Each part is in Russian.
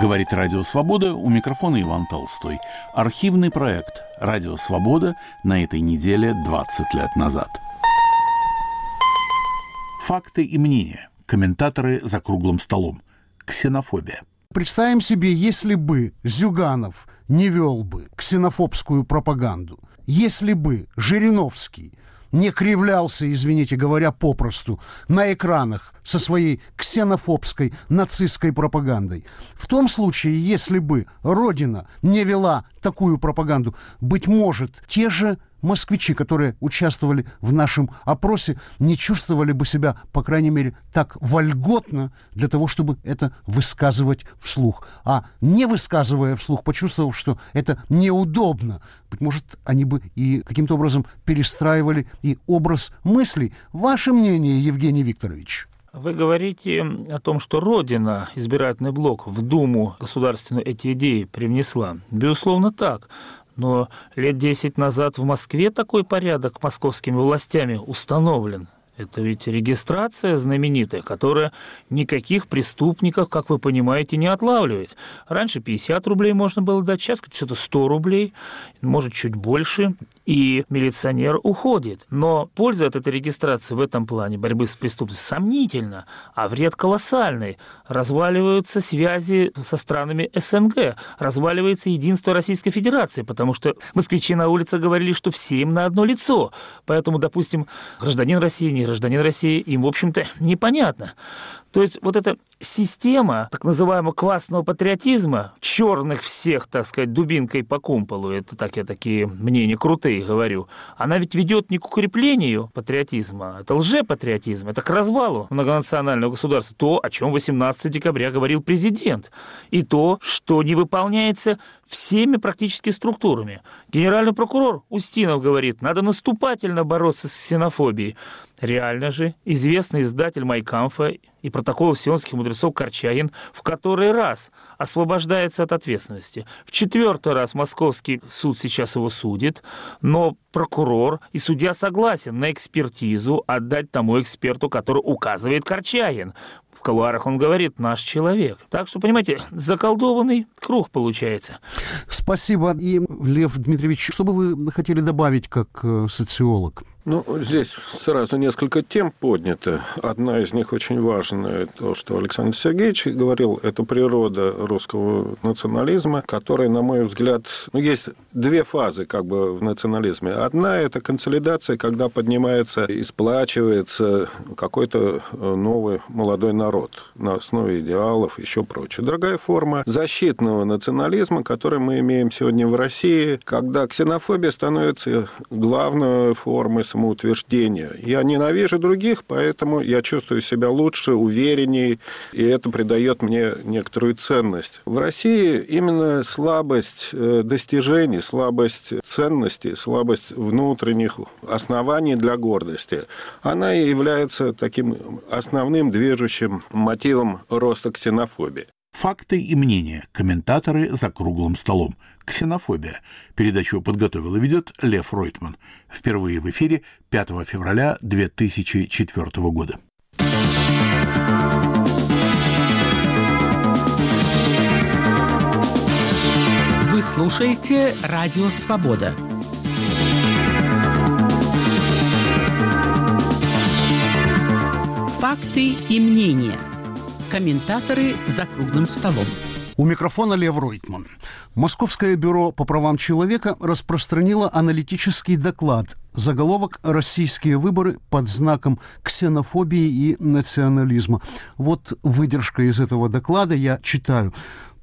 Говорит Радио Свобода, у микрофона Иван Толстой. Архивный проект «Радио Свобода» на этой неделе 20 лет назад. Факты и мнения. Комментаторы за круглым столом. Ксенофобия. Представим себе, если бы Зюганов не вел бы ксенофобскую пропаганду, если бы Жириновский не кривлялся, извините говоря, попросту на экранах со своей ксенофобской нацистской пропагандой. В том случае, если бы Родина не вела такую пропаганду, быть может, те же москвичи, которые участвовали в нашем опросе, не чувствовали бы себя, по крайней мере, так вольготно для того, чтобы это высказывать вслух. А не высказывая вслух, почувствовав, что это неудобно, быть может, они бы и каким-то образом перестраивали и образ мыслей. Ваше мнение, Евгений Викторович? Вы говорите о том, что Родина, избирательный блок, в Думу государственную эти идеи привнесла. Безусловно, так. Но лет десять назад в Москве такой порядок московскими властями установлен. Это ведь регистрация знаменитая, которая никаких преступников, как вы понимаете, не отлавливает. Раньше 50 рублей можно было дать, сейчас что-то 100 рублей, может, чуть больше, и милиционер уходит. Но польза от этой регистрации в этом плане борьбы с преступностью сомнительна, а вред колоссальный. Разваливаются связи со странами СНГ, разваливается единство Российской Федерации, потому что москвичи на улице говорили, что все им на одно лицо. Поэтому, допустим, гражданин России, не гражданин России, им, в общем-то, непонятно. То есть вот эта система так называемого квасного патриотизма, черных всех, так сказать, дубинкой по кумполу, это так я такие мнения крутые говорю, она ведь ведет не к укреплению патриотизма, это лжепатриотизм, это к развалу многонационального государства, то, о чем 18 декабря говорил президент, и то, что не выполняется всеми практически структурами. Генеральный прокурор Устинов говорит, надо наступательно бороться с ксенофобией. Реально же известный издатель Майкамфа и протоколов сионских мудрецов Корчагин в который раз освобождается от ответственности. В четвертый раз московский суд сейчас его судит, но прокурор и судья согласен на экспертизу отдать тому эксперту, который указывает Корчагин. В колуарах он говорит «наш человек». Так что, понимаете, заколдованный круг получается. Спасибо. И, Лев Дмитриевич, что бы вы хотели добавить как э, социолог? Ну, здесь сразу несколько тем поднято. Одна из них очень важная, то, что Александр Сергеевич говорил, это природа русского национализма, которая, на мой взгляд, ну, есть две фазы как бы в национализме. Одна – это консолидация, когда поднимается и сплачивается какой-то э, новый молодой народ на основе идеалов, еще прочее. Другая форма защитного национализма, который мы имеем сегодня в России, когда ксенофобия становится главной формой самоутверждения. Я ненавижу других, поэтому я чувствую себя лучше, увереннее, и это придает мне некоторую ценность. В России именно слабость э, достижений, слабость ценностей, слабость внутренних оснований для гордости, она и является таким основным движущим мотивом роста ксенофобии. Факты и мнения. Комментаторы за круглым столом. Ксенофобия. Передачу подготовил и ведет Лев Ройтман. Впервые в эфире 5 февраля 2004 года. Вы слушаете «Радио Свобода». Факты и мнения. Комментаторы за круглым столом. У микрофона Лев Ройтман. Московское бюро по правам человека распространило аналитический доклад заголовок «Российские выборы под знаком ксенофобии и национализма». Вот выдержка из этого доклада я читаю.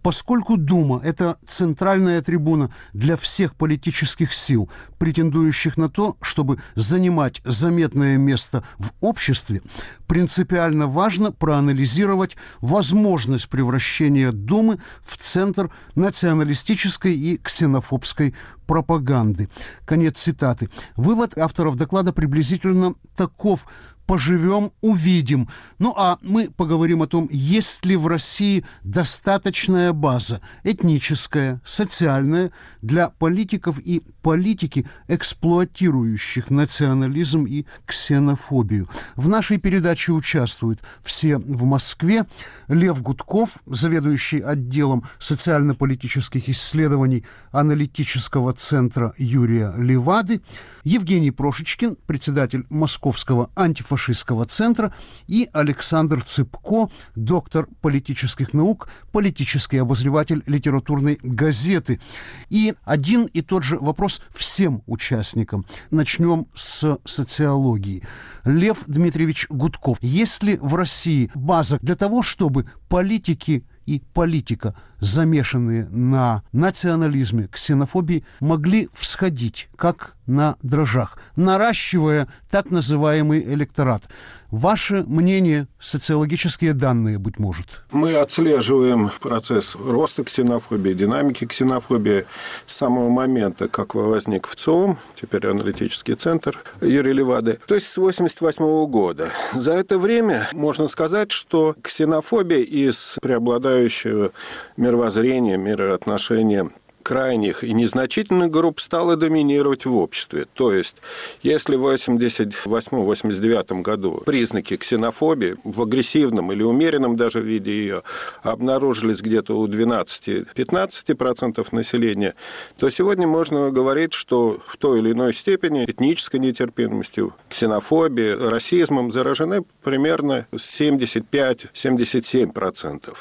Поскольку Дума – это центральная трибуна для всех политических сил, претендующих на то, чтобы занимать заметное место в обществе, принципиально важно проанализировать возможность превращения Думы в центр националистической и ксенофобской пропаганды. Конец цитаты. Вывод авторов доклада приблизительно таков. Поживем, увидим. Ну а мы поговорим о том, есть ли в России достаточная база этническая, социальная для политиков и политики, эксплуатирующих национализм и ксенофобию. В нашей передаче участвуют все в Москве. Лев Гудков, заведующий отделом социально-политических исследований аналитического центра Юрия Левады, Евгений Прошечкин, председатель Московского антифашистского фашистского центра, и Александр Цыпко, доктор политических наук, политический обозреватель литературной газеты. И один и тот же вопрос всем участникам. Начнем с социологии. Лев Дмитриевич Гудков. Есть ли в России база для того, чтобы политики и политика, замешанные на национализме, ксенофобии, могли всходить, как на дрожжах, наращивая так называемый электорат. Ваше мнение, социологические данные, быть может? Мы отслеживаем процесс роста ксенофобии, динамики ксенофобии с самого момента, как возник в ЦОМ, теперь аналитический центр Юрия Левады, то есть с 1988 года. За это время можно сказать, что ксенофобия из преобладающего мировоззрения, мироотношения крайних и незначительных групп стала доминировать в обществе. То есть, если в 1988-1989 году признаки ксенофобии в агрессивном или умеренном даже виде ее обнаружились где-то у 12-15% населения, то сегодня можно говорить, что в той или иной степени этнической нетерпимостью, ксенофобией, расизмом заражены примерно 75-77%.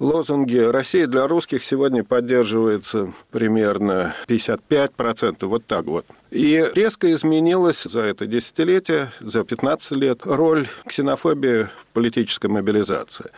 Лозунги «Россия для русских» сегодня поддерживается примерно 55%, вот так вот. И резко изменилась за это десятилетие, за 15 лет роль ксенофобии в политической мобилизации.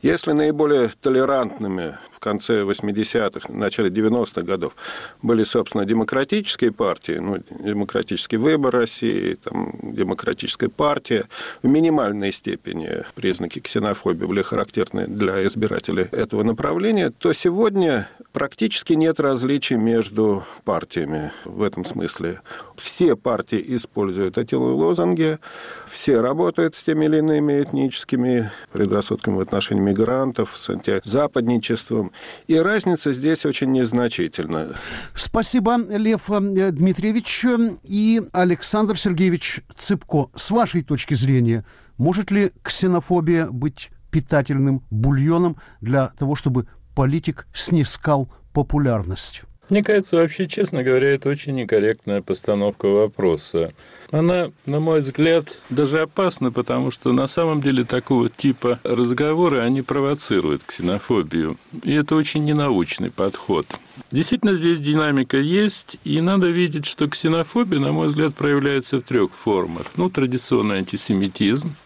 Если наиболее толерантными в конце 80-х, начале 90-х годов были, собственно, демократические партии, ну, демократический выбор России, там, демократическая партия, в минимальной степени признаки ксенофобии были характерны для избирателей этого направления, то сегодня практически нет различий между партиями в этом смысле. Все партии используют эти лозунги, все работают с теми или иными этническими предрассудками в отношении мигрантов, с антизападничеством. И разница здесь очень незначительна. Спасибо, Лев э, Дмитриевич и Александр Сергеевич Цыпко. С вашей точки зрения, может ли ксенофобия быть питательным бульоном для того, чтобы политик снискал популярность? Мне кажется, вообще, честно говоря, это очень некорректная постановка вопроса. Она, на мой взгляд, даже опасна, потому что на самом деле такого типа разговоры, они провоцируют ксенофобию. И это очень ненаучный подход. Действительно, здесь динамика есть, и надо видеть, что ксенофобия, на мой взгляд, проявляется в трех формах. Ну, традиционный антисемитизм,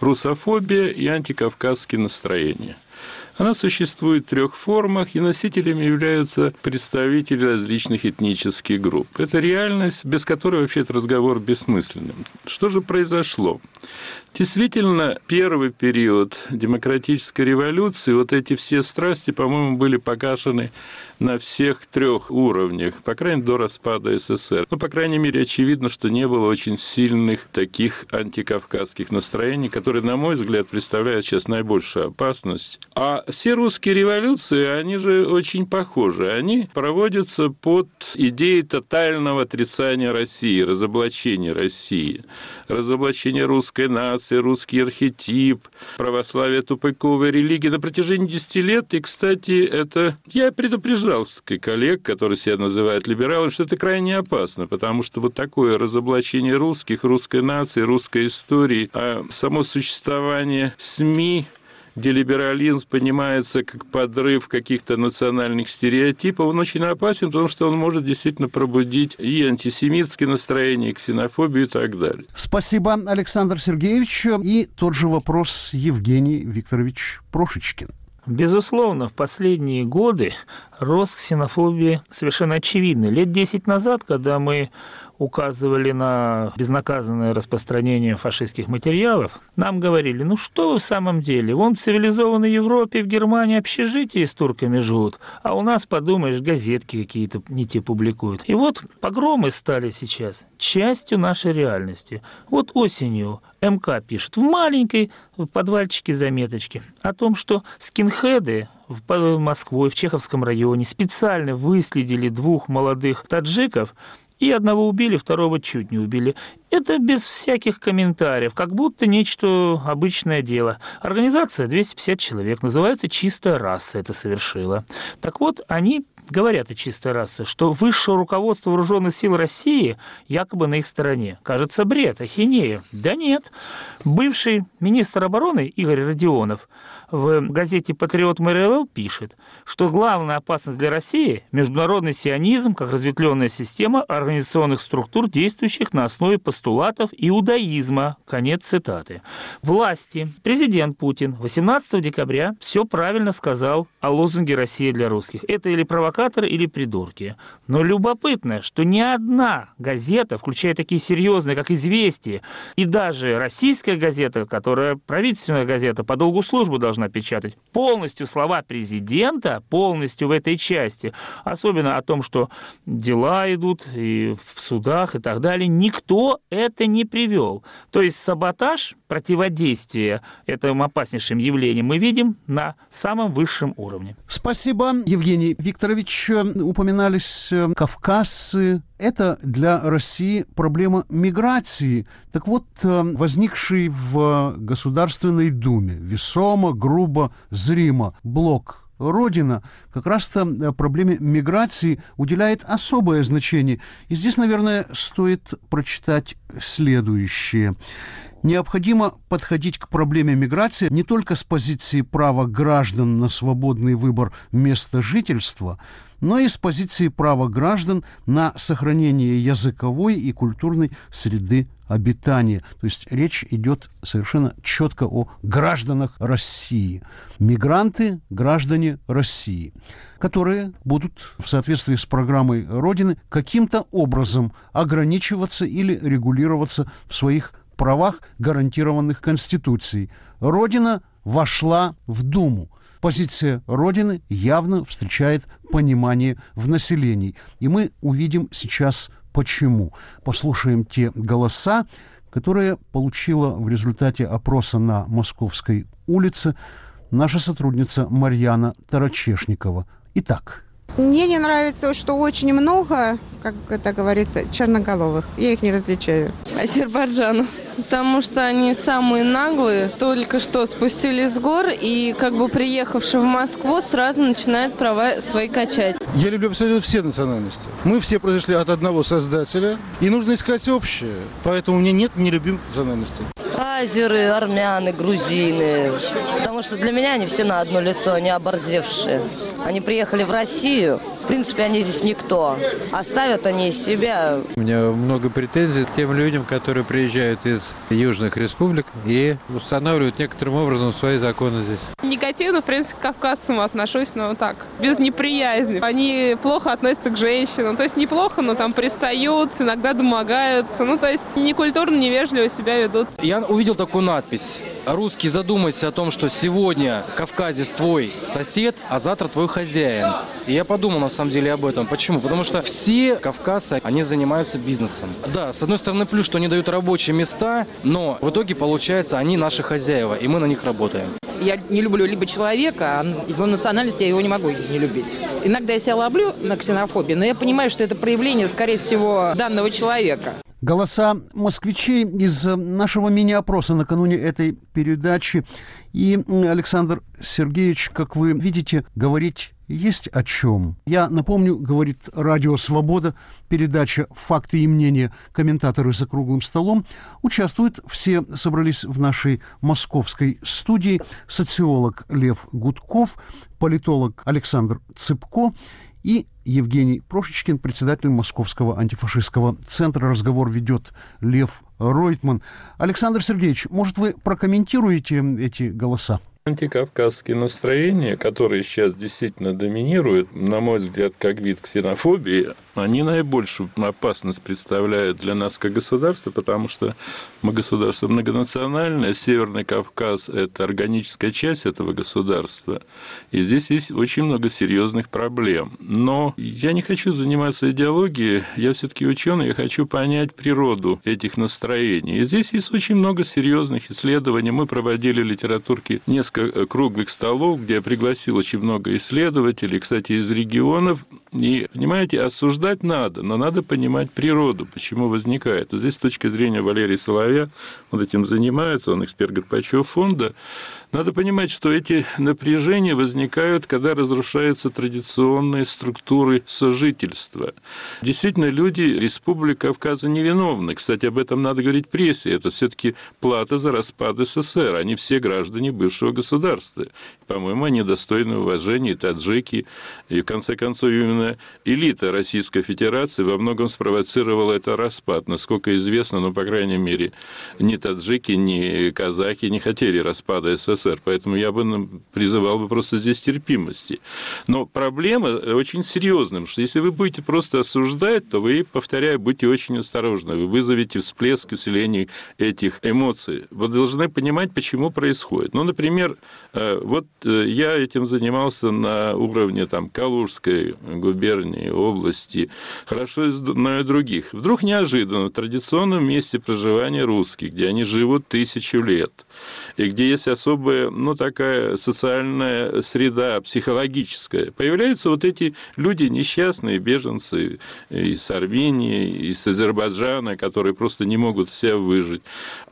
русофобия и антикавказские настроения. Она существует в трех формах, и носителями являются представители различных этнических групп. Это реальность, без которой вообще этот разговор бессмысленным. Что же произошло? Действительно, первый период демократической революции, вот эти все страсти, по-моему, были погашены на всех трех уровнях, по крайней мере, до распада СССР. Ну, по крайней мере, очевидно, что не было очень сильных таких антикавказских настроений, которые, на мой взгляд, представляют сейчас наибольшую опасность. А все русские революции, они же очень похожи. Они проводятся под идеей тотального отрицания России, разоблачения России, разоблачения русской нации, русский архетип, православие тупиковой религии на протяжении 10 лет. И, кстати, это я предупреждал коллег, которые себя называют либералами, что это крайне опасно, потому что вот такое разоблачение русских, русской нации, русской истории, а само существование СМИ где либерализм понимается как подрыв каких-то национальных стереотипов, он очень опасен, потому что он может действительно пробудить и антисемитские настроения, и ксенофобию и так далее. Спасибо, Александр Сергеевич. И тот же вопрос Евгений Викторович Прошечкин. Безусловно, в последние годы рост ксенофобии совершенно очевидный. Лет 10 назад, когда мы указывали на безнаказанное распространение фашистских материалов, нам говорили, ну что вы в самом деле, вон в цивилизованной Европе, в Германии общежития с турками живут, а у нас, подумаешь, газетки какие-то не те публикуют. И вот погромы стали сейчас частью нашей реальности. Вот осенью МК пишет в маленькой в подвальчике заметочки о том, что скинхеды в Москве, в Чеховском районе специально выследили двух молодых таджиков, и одного убили, второго чуть не убили. Это без всяких комментариев, как будто нечто обычное дело. Организация 250 человек, называется «Чистая раса» это совершила. Так вот, они говорят о чистой расе, что высшее руководство вооруженных сил России якобы на их стороне. Кажется, бред, ахинея. Да нет. Бывший министр обороны Игорь Родионов в газете «Патриот МРЛ» пишет, что главная опасность для России – международный сионизм как разветвленная система организационных структур, действующих на основе постулатов иудаизма. Конец цитаты. Власти. Президент Путин 18 декабря все правильно сказал о лозунге «Россия для русских». Это или провокаторы, или придурки. Но любопытно, что ни одна газета, включая такие серьезные, как «Известия», и даже российская газета, которая правительственная газета, по долгу службы должна напечатать полностью слова президента, полностью в этой части, особенно о том, что дела идут и в судах и так далее, никто это не привел. То есть саботаж, противодействие этим опаснейшим явлениям мы видим на самом высшем уровне. Спасибо, Евгений Викторович. Упоминались э, кавказцы, это для России проблема миграции. Так вот, э, возникший в Государственной Думе весомо, грубо, зримо блок Родина как раз-то э, проблеме миграции уделяет особое значение. И здесь, наверное, стоит прочитать следующее. Необходимо подходить к проблеме миграции не только с позиции права граждан на свободный выбор места жительства, но и с позиции права граждан на сохранение языковой и культурной среды обитания. То есть речь идет совершенно четко о гражданах России. Мигранты – граждане России, которые будут в соответствии с программой Родины каким-то образом ограничиваться или регулироваться в своих правах, гарантированных Конституцией. Родина вошла в Думу. Позиция Родины явно встречает понимание в населении. И мы увидим сейчас почему. Послушаем те голоса, которые получила в результате опроса на Московской улице наша сотрудница Марьяна Тарачешникова. Итак, мне не нравится, что очень много, как это говорится, черноголовых. Я их не различаю. Азербайджану. Потому что они самые наглые, только что спустились с гор и, как бы приехавши в Москву, сразу начинают права свои качать. Я люблю абсолютно все национальности. Мы все произошли от одного создателя, и нужно искать общее. Поэтому у меня нет нелюбимых национальностей. Азеры, армяне, грузины. Потому что для меня они все на одно лицо, они оборзевшие. Они приехали в Россию, в принципе, они здесь никто. Оставят они из себя. У меня много претензий к тем людям, которые приезжают из южных республик и устанавливают некоторым образом свои законы здесь. Негативно, в принципе, к кавказцам отношусь, но так, без неприязни. Они плохо относятся к женщинам. То есть неплохо, но там пристают, иногда домогаются. Ну, то есть некультурно, невежливо себя ведут. Я увидел такую надпись. Русский, задумайся о том, что сегодня кавказец твой сосед, а завтра твой хозяин. И я подумал, на самом деле, об этом. Почему? Потому что все кавказцы, они занимаются бизнесом. Да, с одной стороны, плюс, что они дают рабочие места, но в итоге, получается, они наши хозяева, и мы на них работаем. Я не люблю либо человека, а из-за национальности я его не могу не любить. Иногда я себя ловлю на ксенофобии, но я понимаю, что это проявление, скорее всего, данного человека. Голоса москвичей из нашего мини-опроса накануне этой передачи. И, Александр Сергеевич, как вы видите, говорить есть о чем. Я напомню, говорит Радио Свобода, передача «Факты и мнения. Комментаторы за круглым столом». Участвуют все, собрались в нашей московской студии социолог Лев Гудков, политолог Александр Цыпко и Евгений Прошечкин, председатель Московского антифашистского центра. Разговор ведет Лев Ройтман. Александр Сергеевич, может, вы прокомментируете эти голоса? Антикавказские настроения, которые сейчас действительно доминируют, на мой взгляд, как вид ксенофобии, они наибольшую опасность представляют для нас как государства, потому что мы государство многонациональное, Северный Кавказ – это органическая часть этого государства, и здесь есть очень много серьезных проблем. Но я не хочу заниматься идеологией, я все-таки ученый, я хочу понять природу этих настроений. И здесь есть очень много серьезных исследований. Мы проводили литературки несколько несколько круглых столов, где я пригласил очень много исследователей, кстати, из регионов. И, понимаете, осуждать надо, но надо понимать природу, почему возникает. И здесь с точки зрения Валерия Соловья, он этим занимается, он эксперт Горбачева фонда, надо понимать, что эти напряжения возникают, когда разрушаются традиционные структуры сожительства. Действительно, люди Республики Кавказа невиновны. Кстати, об этом надо говорить прессе. Это все-таки плата за распад СССР. Они все граждане бывшего государства. По-моему, они достойны уважения, и таджики. И, в конце концов, именно элита Российской Федерации во многом спровоцировала это распад. Насколько известно, ну, по крайней мере, ни таджики, ни казахи не хотели распада СССР. Поэтому я бы призывал бы просто здесь терпимости. Но проблема очень серьезная, что если вы будете просто осуждать, то вы, повторяю, будьте очень осторожны. Вы вызовете всплеск усиления этих эмоций. Вы должны понимать, почему происходит. Ну, например, э, вот э, я этим занимался на уровне там, Калужской губернии, области, хорошо знаю других. Вдруг неожиданно в традиционном месте проживания русских, где они живут тысячу лет, и где есть особая ну, такая социальная среда психологическая. Появляются вот эти люди несчастные, беженцы из Армении, из Азербайджана, которые просто не могут себя выжить.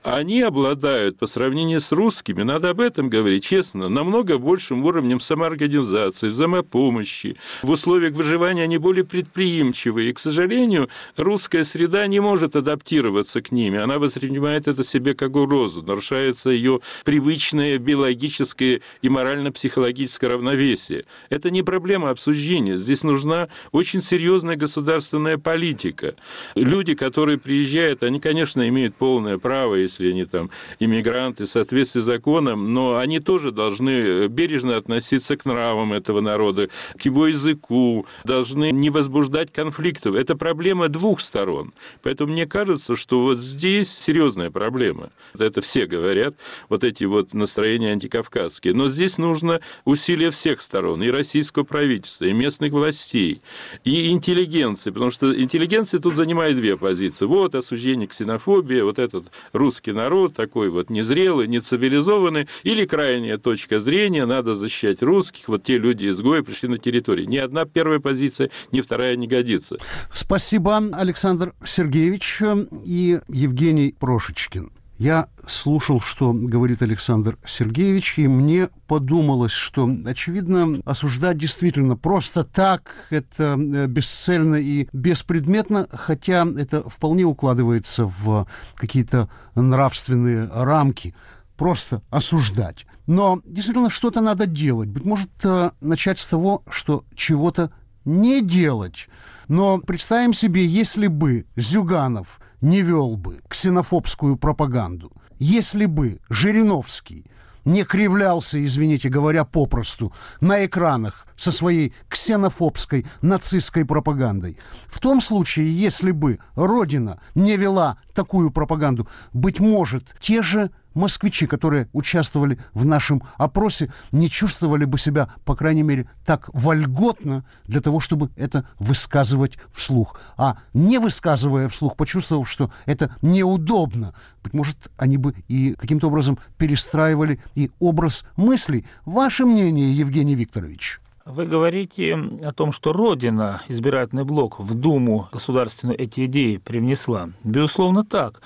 Они обладают, по сравнению с русскими, надо об этом говорить честно, намного большим уровнем самоорганизации, взаимопомощи. В условиях выживания они более предприимчивые. И, к сожалению, русская среда не может адаптироваться к ним. Она воспринимает это себе как угрозу. Нарушается ее привычная биологическое и морально-психологическое равновесие. Это не проблема обсуждения. Здесь нужна очень серьезная государственная политика. Люди, которые приезжают, они, конечно, имеют полное право, если они там иммигранты, в соответствии с законом, но они тоже должны бережно относиться к нравам этого народа, к его языку, должны не возбуждать конфликтов. Это проблема двух сторон. Поэтому мне кажется, что вот здесь серьезная проблема. Это все говорят, вот эти вот настроения антикавказские. Но здесь нужно усилия всех сторон, и российского правительства, и местных властей, и интеллигенции, потому что интеллигенция тут занимает две позиции. Вот осуждение ксенофобии, вот этот русский народ такой вот незрелый, нецивилизованный, или крайняя точка зрения, надо защищать русских, вот те люди-изгои пришли на территорию. Ни одна первая позиция, ни вторая не годится. Спасибо, Александр Сергеевич и Евгений Прошечкин. Я слушал, что говорит Александр Сергеевич, и мне подумалось, что, очевидно, осуждать действительно просто так, это э, бесцельно и беспредметно, хотя это вполне укладывается в какие-то нравственные рамки. Просто осуждать. Но действительно что-то надо делать. Быть может, э, начать с того, что чего-то не делать. Но представим себе, если бы Зюганов – не вел бы ксенофобскую пропаганду, если бы Жириновский не кривлялся, извините говоря, попросту, на экранах со своей ксенофобской нацистской пропагандой. В том случае, если бы Родина не вела такую пропаганду, быть может, те же москвичи, которые участвовали в нашем опросе, не чувствовали бы себя, по крайней мере, так вольготно для того, чтобы это высказывать вслух. А не высказывая вслух, почувствовав, что это неудобно, быть может, они бы и каким-то образом перестраивали и образ мыслей. Ваше мнение, Евгений Викторович? Вы говорите о том, что Родина, избирательный блок, в Думу государственную эти идеи привнесла. Безусловно, так.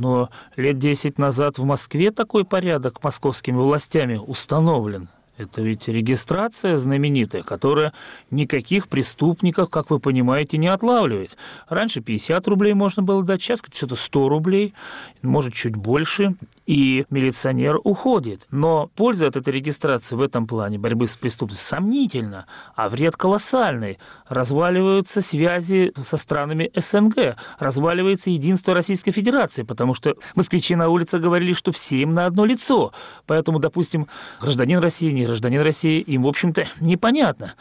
Но лет 10 назад в Москве такой порядок московскими властями установлен. Это ведь регистрация знаменитая, которая никаких преступников, как вы понимаете, не отлавливает. Раньше 50 рублей можно было дать, сейчас что-то 100 рублей, может, чуть больше, и милиционер уходит. Но польза от этой регистрации в этом плане борьбы с преступностью сомнительна, а вред колоссальный. Разваливаются связи со странами СНГ, разваливается единство Российской Федерации, потому что москвичи на улице говорили, что все им на одно лицо. Поэтому, допустим, гражданин России, не гражданин России, им, в общем-то, непонятно.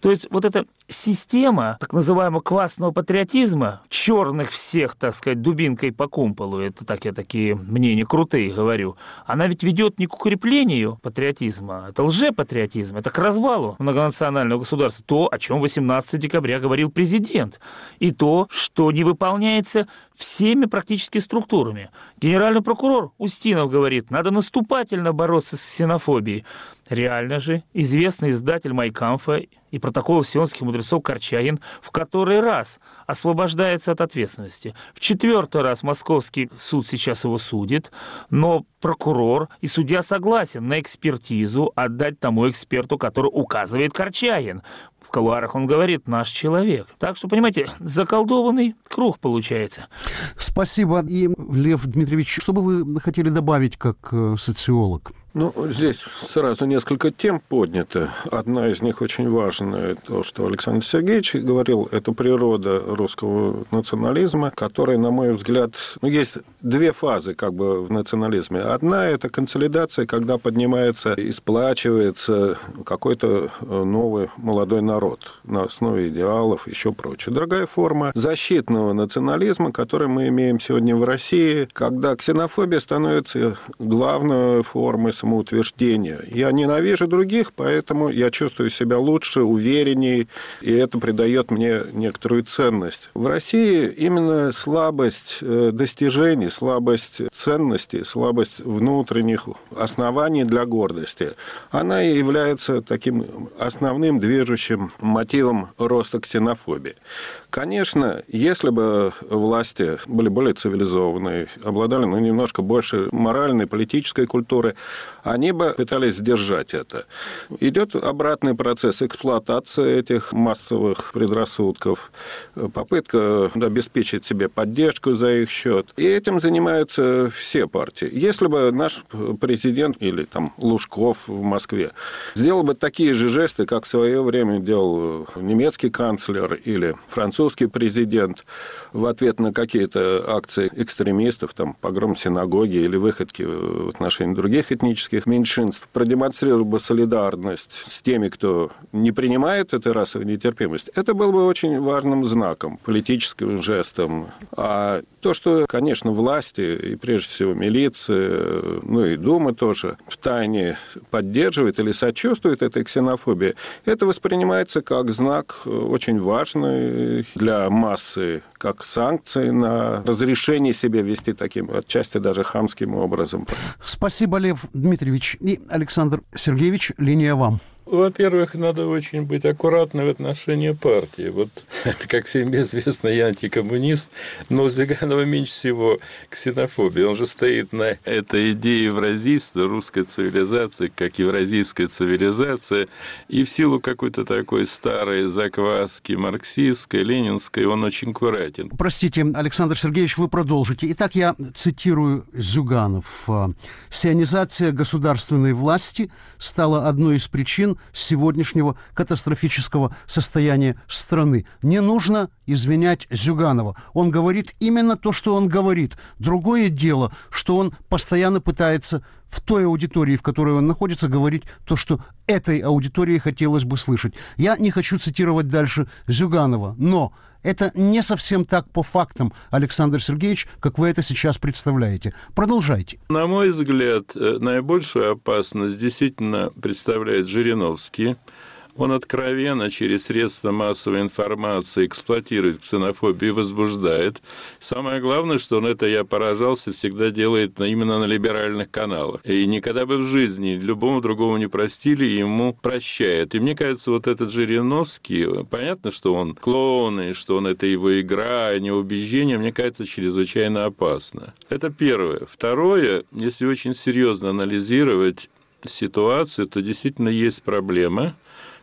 То есть вот эта система так называемого квасного патриотизма, черных всех, так сказать, дубинкой по кумполу, это так я такие мнения крутые говорю, она ведь ведет не к укреплению патриотизма, это лжепатриотизм, это к развалу многонационального государства. То, о чем 18 декабря говорил президент, и то, что не выполняется всеми практически структурами. Генеральный прокурор Устинов говорит, надо наступательно бороться с ксенофобией. Реально же известный издатель Майкамфа и протоколов сионских мудрецов Корчагин в который раз освобождается от ответственности. В четвертый раз московский суд сейчас его судит, но прокурор и судья согласен на экспертизу отдать тому эксперту, который указывает Корчагин. В колуарах он говорит «наш человек». Так что, понимаете, заколдованный круг получается. Спасибо. И, Лев Дмитриевич, что бы вы хотели добавить как э, социолог? Ну, здесь сразу несколько тем поднято. Одна из них очень важная, то, что Александр Сергеевич говорил, это природа русского национализма, который, на мой взгляд, ну, есть две фазы как бы в национализме. Одна – это консолидация, когда поднимается и сплачивается какой-то э, новый молодой народ на основе идеалов, еще прочее. Другая форма защитного национализма, который мы имеем сегодня в России, когда ксенофобия становится главной формой самоутверждения. Я ненавижу других, поэтому я чувствую себя лучше, увереннее, и это придает мне некоторую ценность. В России именно слабость э, достижений, слабость ценностей, слабость внутренних оснований для гордости, она и является таким основным движущим мотивом роста ксенофобии. Конечно, если бы власти были более цивилизованные, обладали ну, немножко больше моральной, политической культуры, они бы пытались сдержать это. Идет обратный процесс эксплуатации этих массовых предрассудков, попытка обеспечить себе поддержку за их счет. И этим занимаются все партии. Если бы наш президент или там Лужков в Москве сделал бы такие же жесты, как в свое время делал немецкий канцлер или французский президент в ответ на какие-то акции экстремистов, там, погром синагоги или выходки в отношении других этнических меньшинств, продемонстрировал бы солидарность с теми, кто не принимает этой расовой нетерпимости, это было бы очень важным знаком, политическим жестом. А то, что, конечно, власти, и прежде всего милиция, ну и Дума тоже, в тайне поддерживает или сочувствует этой ксенофобии, это воспринимается как знак очень важный для массы, как санкции на разрешение себе вести таким, отчасти даже хамским образом. Спасибо, Лев Дмитриевич. И Александр Сергеевич, линия вам. Во-первых, надо очень быть аккуратным в отношении партии. Вот, как всем известно, я антикоммунист, но у Зиганова меньше всего ксенофобии. Он же стоит на этой идее евразийства, русской цивилизации, как евразийская цивилизация, и в силу какой-то такой старой закваски марксистской, ленинской, он очень аккуратен. Простите, Александр Сергеевич, вы продолжите. Итак, я цитирую Зюганов. «Сионизация государственной власти стала одной из причин сегодняшнего катастрофического состояния страны. Не нужно извинять Зюганова. Он говорит именно то, что он говорит. Другое дело, что он постоянно пытается в той аудитории, в которой он находится, говорить то, что этой аудитории хотелось бы слышать. Я не хочу цитировать дальше Зюганова, но это не совсем так по фактам, Александр Сергеевич, как вы это сейчас представляете. Продолжайте. На мой взгляд, э, наибольшую опасность действительно представляет Жириновский – он откровенно через средства массовой информации эксплуатирует ксенофобию и возбуждает. Самое главное, что он это, я поражался, всегда делает именно на либеральных каналах. И никогда бы в жизни любому другому не простили, ему прощают. И мне кажется, вот этот Жириновский, понятно, что он клоун, и что он это его игра, а не убеждение, мне кажется, чрезвычайно опасно. Это первое. Второе, если очень серьезно анализировать ситуацию, то действительно есть проблема,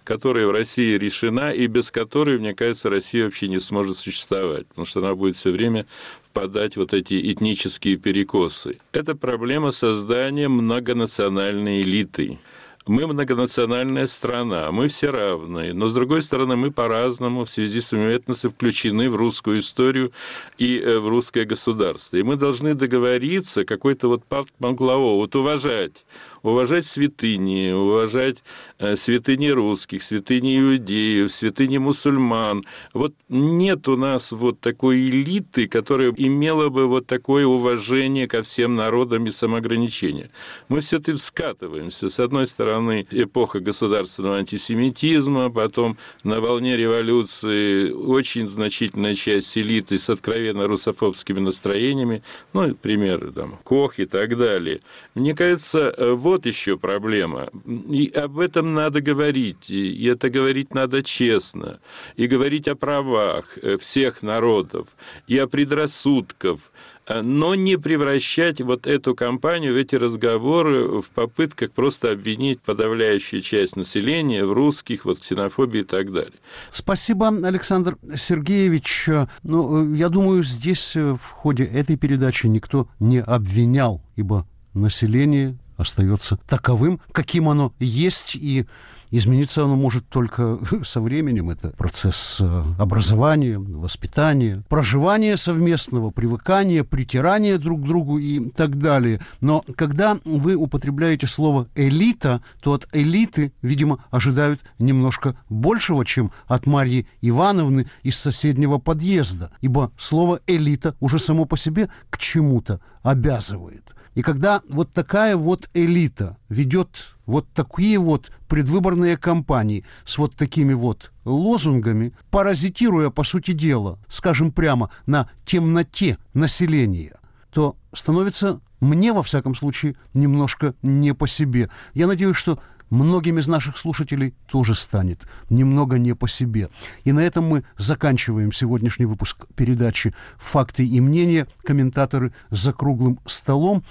которая в России решена и без которой, мне кажется, Россия вообще не сможет существовать, потому что она будет все время впадать в вот эти этнические перекосы. Это проблема создания многонациональной элиты. Мы многонациональная страна, мы все равные, но, с другой стороны, мы по-разному в связи с своими этносами включены в русскую историю и э, в русское государство. И мы должны договориться, какой-то вот пакт Манглао, вот уважать уважать святыни, уважать э, святыни русских, святыни иудеев, святыни мусульман. Вот нет у нас вот такой элиты, которая имела бы вот такое уважение ко всем народам и самоограничение. Мы все таки скатываемся. С одной стороны, эпоха государственного антисемитизма, потом на волне революции очень значительная часть элиты с откровенно русофобскими настроениями, ну, примеры там, Кох и так далее. Мне кажется, э, вот вот еще проблема. И об этом надо говорить. И это говорить надо честно. И говорить о правах э, всех народов. И о предрассудках э, но не превращать вот эту кампанию, эти разговоры в попытках просто обвинить подавляющую часть населения в русских, вот ксенофобии и так далее. Спасибо, Александр Сергеевич. Ну, я думаю, здесь э, в ходе этой передачи никто не обвинял, ибо население остается таковым, каким оно есть, и измениться оно может только со временем. Это процесс э, образования, воспитания, проживания совместного, привыкания, притирания друг к другу и так далее. Но когда вы употребляете слово «элита», то от элиты, видимо, ожидают немножко большего, чем от Марьи Ивановны из соседнего подъезда, ибо слово «элита» уже само по себе к чему-то обязывает. И когда вот такая вот элита ведет вот такие вот предвыборные кампании с вот такими вот лозунгами, паразитируя, по сути дела, скажем прямо, на темноте населения, то становится мне, во всяком случае, немножко не по себе. Я надеюсь, что многим из наших слушателей тоже станет немного не по себе. И на этом мы заканчиваем сегодняшний выпуск передачи «Факты и мнения. Комментаторы за круглым столом»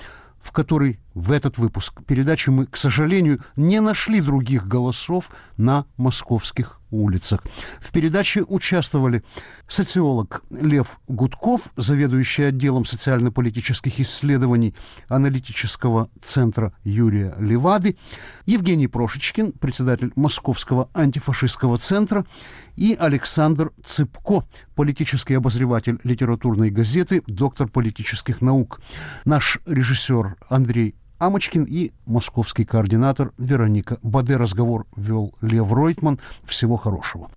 в которой в этот выпуск передачи мы, к сожалению, не нашли других голосов на московских улицах. В передаче участвовали социолог Лев Гудков, заведующий отделом социально-политических исследований аналитического центра Юрия Левады, Евгений Прошечкин, председатель Московского антифашистского центра, и Александр Цыпко, политический обозреватель литературной газеты, доктор политических наук. Наш режиссер Андрей Амочкин и московский координатор Вероника Баде. Разговор вел Лев Ройтман. Всего хорошего.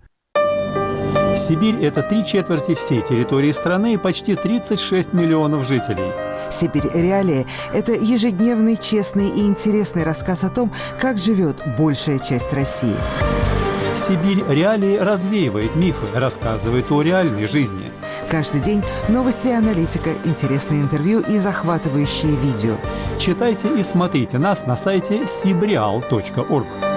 Сибирь – это три четверти всей территории страны и почти 36 миллионов жителей. Сибирь Реалии – это ежедневный, честный и интересный рассказ о том, как живет большая часть России. Сибирь реалии развеивает мифы, рассказывает о реальной жизни. Каждый день новости и аналитика, интересные интервью и захватывающие видео. Читайте и смотрите нас на сайте sibrial.org.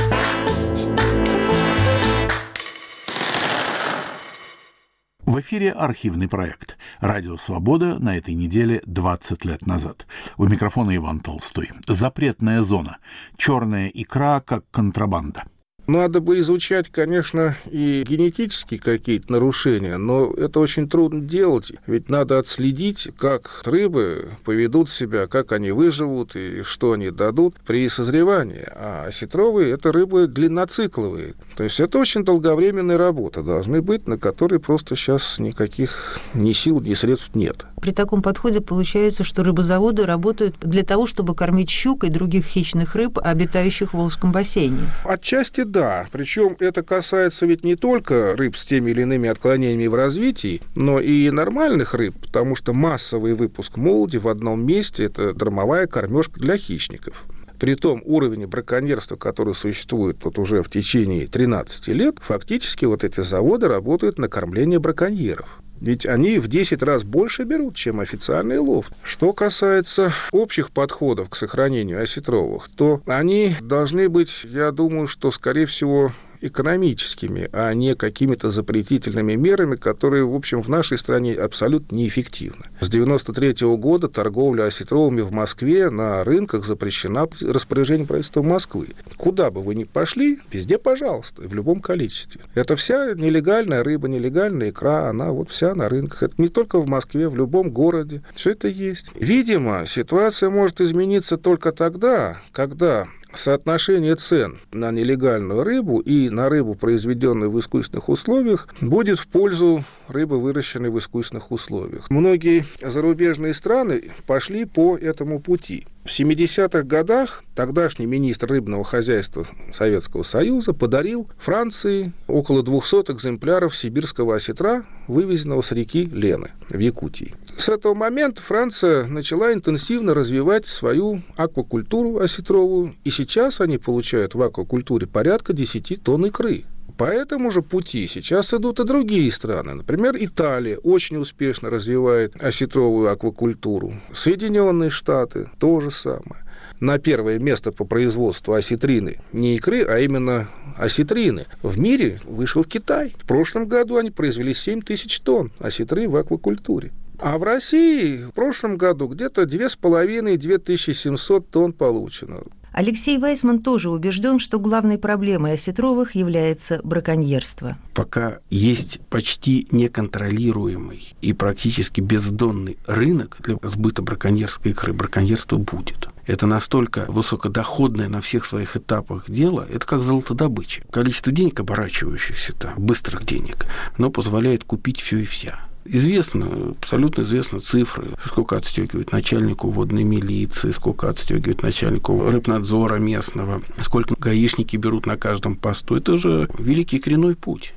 В эфире архивный проект «Радио Свобода» на этой неделе 20 лет назад. У микрофона Иван Толстой. Запретная зона. Черная икра как контрабанда. Надо бы изучать, конечно, и генетические какие-то нарушения, но это очень трудно делать, ведь надо отследить, как рыбы поведут себя, как они выживут и что они дадут при созревании. А осетровые – это рыбы длинноцикловые. То есть это очень долговременная работа должны быть, на которой просто сейчас никаких ни сил, ни средств нет. При таком подходе получается, что рыбозаводы работают для того, чтобы кормить щук и других хищных рыб, обитающих в Волжском бассейне. Отчасти да. Причем это касается ведь не только рыб с теми или иными отклонениями в развитии, но и нормальных рыб, потому что массовый выпуск молоди в одном месте – это дармовая кормежка для хищников. При том уровне браконьерства, который существует вот уже в течение 13 лет, фактически вот эти заводы работают на кормление браконьеров. Ведь они в 10 раз больше берут, чем официальный лов. Что касается общих подходов к сохранению осетровых, то они должны быть, я думаю, что, скорее всего, экономическими, а не какими-то запретительными мерами, которые, в общем, в нашей стране абсолютно неэффективны. С 1993 года торговля осетровыми в Москве на рынках запрещена распоряжением правительства Москвы. Куда бы вы ни пошли, везде, пожалуйста, в любом количестве. Это вся нелегальная рыба, нелегальная икра, она вот вся на рынках. Это не только в Москве, в любом городе. Все это есть. Видимо, ситуация может измениться только тогда, когда соотношение цен на нелегальную рыбу и на рыбу, произведенную в искусственных условиях, будет в пользу рыбы, выращенной в искусственных условиях. Многие зарубежные страны пошли по этому пути. В 70-х годах тогдашний министр рыбного хозяйства Советского Союза подарил Франции около 200 экземпляров сибирского осетра, вывезенного с реки Лены в Якутии. С этого момента Франция начала интенсивно развивать свою аквакультуру осетровую, и сейчас они получают в аквакультуре порядка 10 тонн икры. По этому же пути сейчас идут и другие страны. Например, Италия очень успешно развивает осетровую аквакультуру. Соединенные Штаты – то же самое. На первое место по производству осетрины не икры, а именно осетрины в мире вышел Китай. В прошлом году они произвели 7 тысяч тонн осетры в аквакультуре. А в России в прошлом году где-то 2500-2700 тонн получено. Алексей Вайсман тоже убежден, что главной проблемой осетровых является браконьерство. Пока есть почти неконтролируемый и практически бездонный рынок для сбыта браконьерской икры, браконьерство будет. Это настолько высокодоходное на всех своих этапах дело, это как золотодобыча. Количество денег, оборачивающихся там, быстрых денег, оно позволяет купить все и вся. Известно, абсолютно известно цифры, сколько отстегивает начальнику водной милиции, сколько отстегивает начальнику рыбнадзора местного, сколько гаишники берут на каждом посту. Это же великий коренной путь.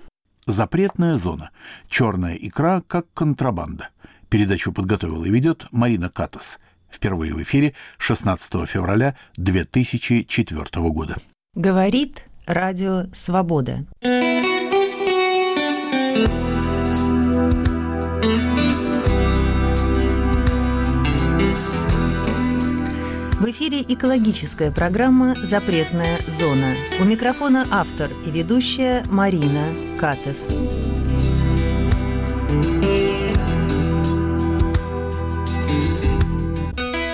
Запретная зона. Черная икра как контрабанда. Передачу подготовила и ведет Марина Катас. Впервые в эфире 16 февраля 2004 года. Говорит Радио Свобода. В эфире экологическая программа «Запретная зона». У микрофона автор и ведущая Марина Катес.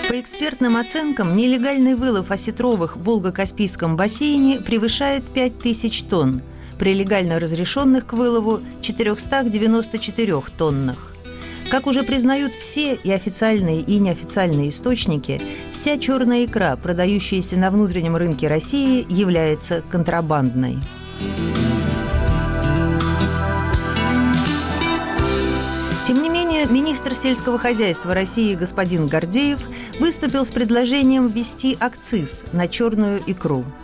По экспертным оценкам, нелегальный вылов осетровых в Волго-Каспийском бассейне превышает 5000 тонн, при легально разрешенных к вылову 494 тоннах. Как уже признают все и официальные, и неофициальные источники, вся черная икра, продающаяся на внутреннем рынке России, является контрабандной. Тем не менее, министр сельского хозяйства России господин Гордеев выступил с предложением ввести акциз на черную икру –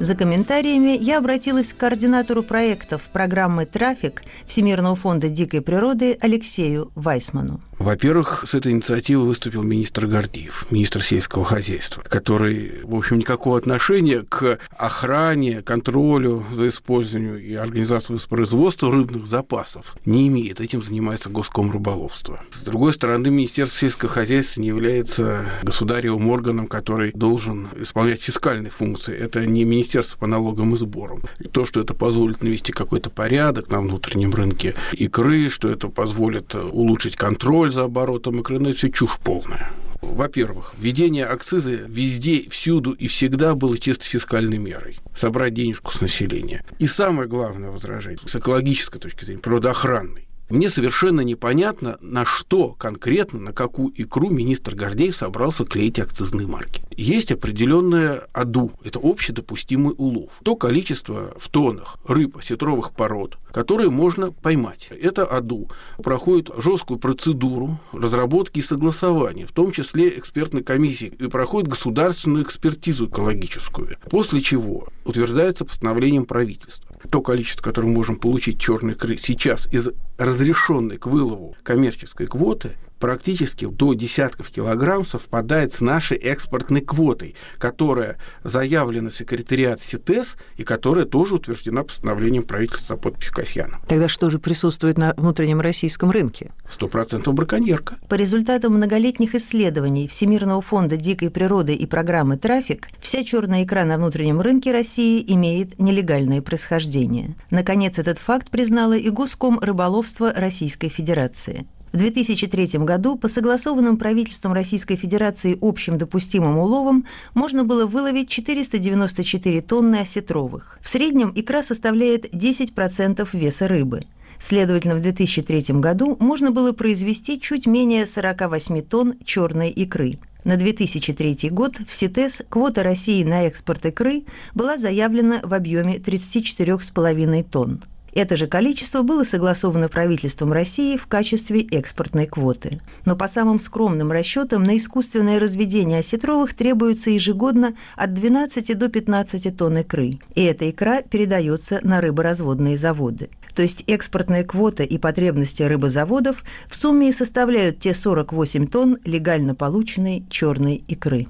за комментариями я обратилась к координатору проектов программы «Трафик» Всемирного фонда дикой природы Алексею Вайсману. Во-первых, с этой инициативой выступил министр Гордеев, министр сельского хозяйства, который, в общем, никакого отношения к охране, контролю за использованием и организацией воспроизводства рыбных запасов не имеет. Этим занимается Госком рыболовства. С другой стороны, Министерство сельского хозяйства не является государевым органом, который должен исполнять фискальные функции. Это не Министерство по налогам и сборам. И то, что это позволит навести какой-то порядок на внутреннем рынке икры, что это позволит улучшить контроль контроль за оборотом это все чушь полная. Во-первых, введение акциза везде, всюду и всегда было чисто фискальной мерой. Собрать денежку с населения. И самое главное возражение, с экологической точки зрения, природоохранной. Мне совершенно непонятно, на что конкретно, на какую икру министр Гордеев собрался клеить акцизные марки. Есть определенное АДУ, это общедопустимый улов. То количество в тоннах рыб осетровых пород, которые можно поймать. Это АДУ проходит жесткую процедуру разработки и согласования, в том числе экспертной комиссии, и проходит государственную экспертизу экологическую. После чего утверждается постановлением правительства то количество, которое мы можем получить черной икры сейчас из разрешенной к вылову коммерческой квоты, практически до десятков килограмм совпадает с нашей экспортной квотой, которая заявлена в секретариат СИТЕС и которая тоже утверждена постановлением правительства за подписью Касьяна. Тогда что же присутствует на внутреннем российском рынке? Сто процентов браконьерка. По результатам многолетних исследований Всемирного фонда дикой природы и программы «Трафик», вся черная икра на внутреннем рынке России имеет нелегальное происхождение. Наконец, этот факт признала и Госком рыболовства Российской Федерации. В 2003 году по согласованным правительством Российской Федерации общим допустимым уловам можно было выловить 494 тонны осетровых. В среднем икра составляет 10% веса рыбы. Следовательно, в 2003 году можно было произвести чуть менее 48 тонн черной икры. На 2003 год в СИТЕС квота России на экспорт икры была заявлена в объеме 34,5 тонн. Это же количество было согласовано правительством России в качестве экспортной квоты. Но по самым скромным расчетам на искусственное разведение осетровых требуется ежегодно от 12 до 15 тонн икры. И эта икра передается на рыборазводные заводы. То есть экспортная квота и потребности рыбозаводов в сумме составляют те 48 тонн легально полученной черной икры.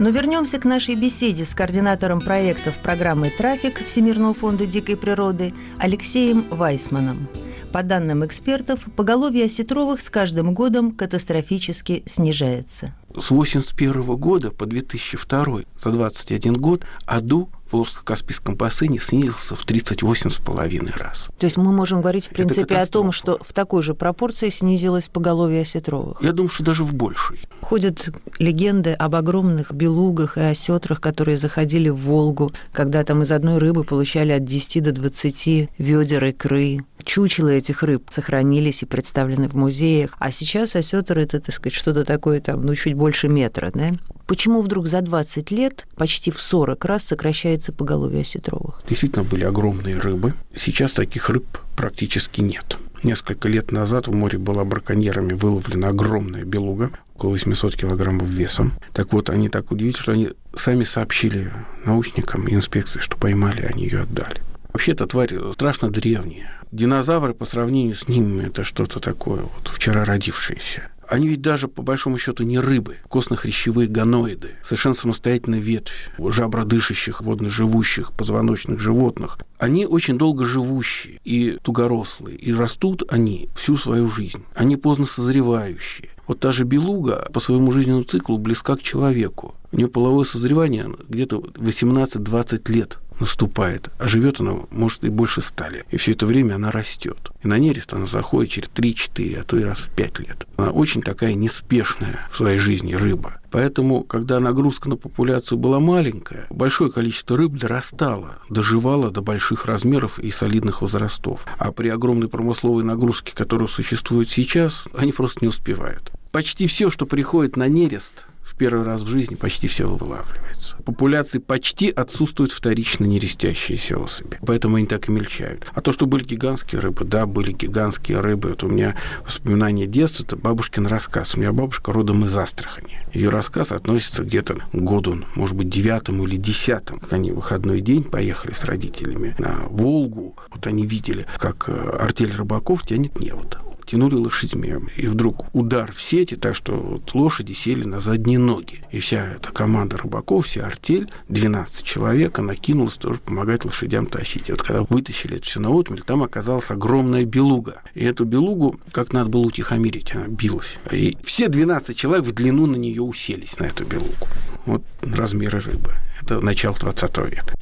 Но вернемся к нашей беседе с координатором проектов программы «Трафик» Всемирного фонда дикой природы Алексеем Вайсманом. По данным экспертов, поголовье осетровых с каждым годом катастрофически снижается. С 1981 года по 2002 за 21 год АДУ Волжско-Каспийском бассейне снизился в 38,5 раз. То есть мы можем говорить, в принципе, о том, что в такой же пропорции снизилось поголовье осетровых? Я думаю, что даже в большей. Ходят легенды об огромных белугах и осетрах, которые заходили в Волгу, когда там из одной рыбы получали от 10 до 20 ведер икры. Чучела этих рыб сохранились и представлены в музеях. А сейчас осетр это, так сказать, что-то такое там, ну, чуть больше метра, да? Почему вдруг за 20 лет почти в 40 раз сокращается поголовье осетровых? Действительно были огромные рыбы. Сейчас таких рыб практически нет. Несколько лет назад в море была браконьерами выловлена огромная белуга, около 800 килограммов весом. Так вот, они так удивились, что они сами сообщили научникам и инспекции, что поймали, они ее отдали. Вообще, эта тварь страшно древняя. Динозавры по сравнению с ними это что-то такое вот вчера родившееся. Они ведь даже, по большому счету, не рыбы, костно-хрящевые гоноиды, совершенно самостоятельная ветвь жабродышащих, водноживущих, позвоночных животных. Они очень долго живущие и тугорослые, и растут они всю свою жизнь. Они поздно созревающие. Вот та же белуга по своему жизненному циклу близка к человеку. У нее половое созревание где-то 18-20 лет наступает, а живет она, может, и больше ста лет. И все это время она растет. И на нерест она заходит через 3-4, а то и раз в 5 лет. Она очень такая неспешная в своей жизни рыба. Поэтому, когда нагрузка на популяцию была маленькая, большое количество рыб дорастало, доживало до больших размеров и солидных возрастов. А при огромной промысловой нагрузке, которая существует сейчас, они просто не успевают. Почти все, что приходит на нерест, первый раз в жизни почти все вылавливается. Популяции почти отсутствуют вторично нерестящиеся особи. Поэтому они так и мельчают. А то, что были гигантские рыбы, да, были гигантские рыбы. Вот у меня воспоминания детства, это бабушкин рассказ. У меня бабушка родом из Астрахани. Ее рассказ относится где-то к году, может быть, девятому или десятому. Они в выходной день поехали с родителями на Волгу. Вот они видели, как э, артель рыбаков тянет невод тянули лошадьми. И вдруг удар в сети, так что вот лошади сели на задние ноги. И вся эта команда рыбаков, вся артель, 12 человек, накинулась тоже помогать лошадям тащить. И вот когда вытащили это все на отмель, там оказалась огромная белуга. И эту белугу как надо было утихомирить, она билась. И все 12 человек в длину на нее уселись, на эту белугу. Вот размеры рыбы. Это начало 20 века.